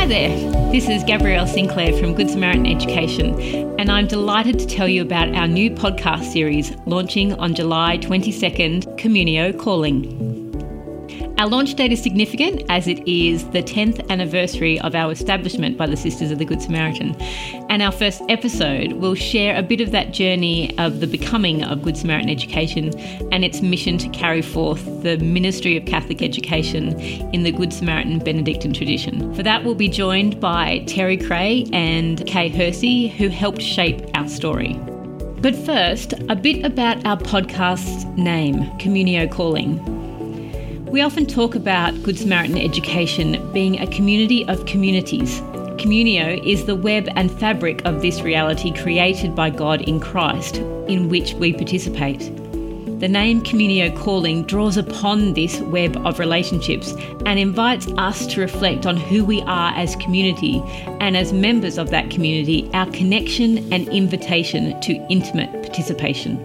Hi there, this is Gabrielle Sinclair from Good Samaritan Education, and I'm delighted to tell you about our new podcast series launching on July 22nd Communio Calling. Our launch date is significant as it is the 10th anniversary of our establishment by the Sisters of the Good Samaritan. And our first episode will share a bit of that journey of the becoming of Good Samaritan education and its mission to carry forth the ministry of Catholic education in the Good Samaritan Benedictine tradition. For that, we'll be joined by Terry Cray and Kay Hersey, who helped shape our story. But first, a bit about our podcast's name, Communio Calling. We often talk about Good Samaritan education being a community of communities. Communio is the web and fabric of this reality created by God in Christ, in which we participate. The name Communio Calling draws upon this web of relationships and invites us to reflect on who we are as community and as members of that community, our connection and invitation to intimate participation.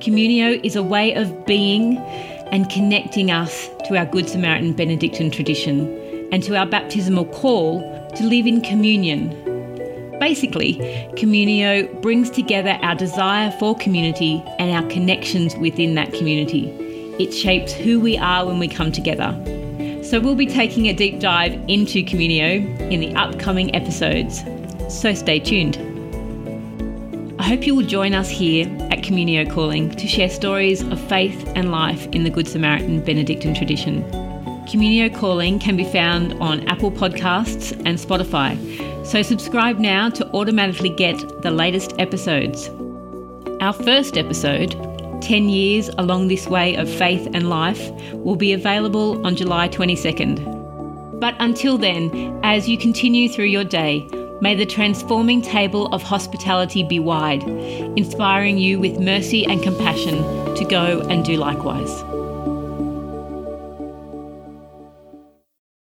Communio is a way of being and connecting us to our Good Samaritan Benedictine tradition and to our baptismal call to live in communion. Basically, Communio brings together our desire for community and our connections within that community. It shapes who we are when we come together. So, we'll be taking a deep dive into Communio in the upcoming episodes. So, stay tuned. I hope you will join us here at Communio Calling to share stories of faith and life in the Good Samaritan Benedictine tradition. Communio Calling can be found on Apple Podcasts and Spotify, so subscribe now to automatically get the latest episodes. Our first episode, 10 Years Along This Way of Faith and Life, will be available on July 22nd. But until then, as you continue through your day, May the transforming table of hospitality be wide, inspiring you with mercy and compassion to go and do likewise.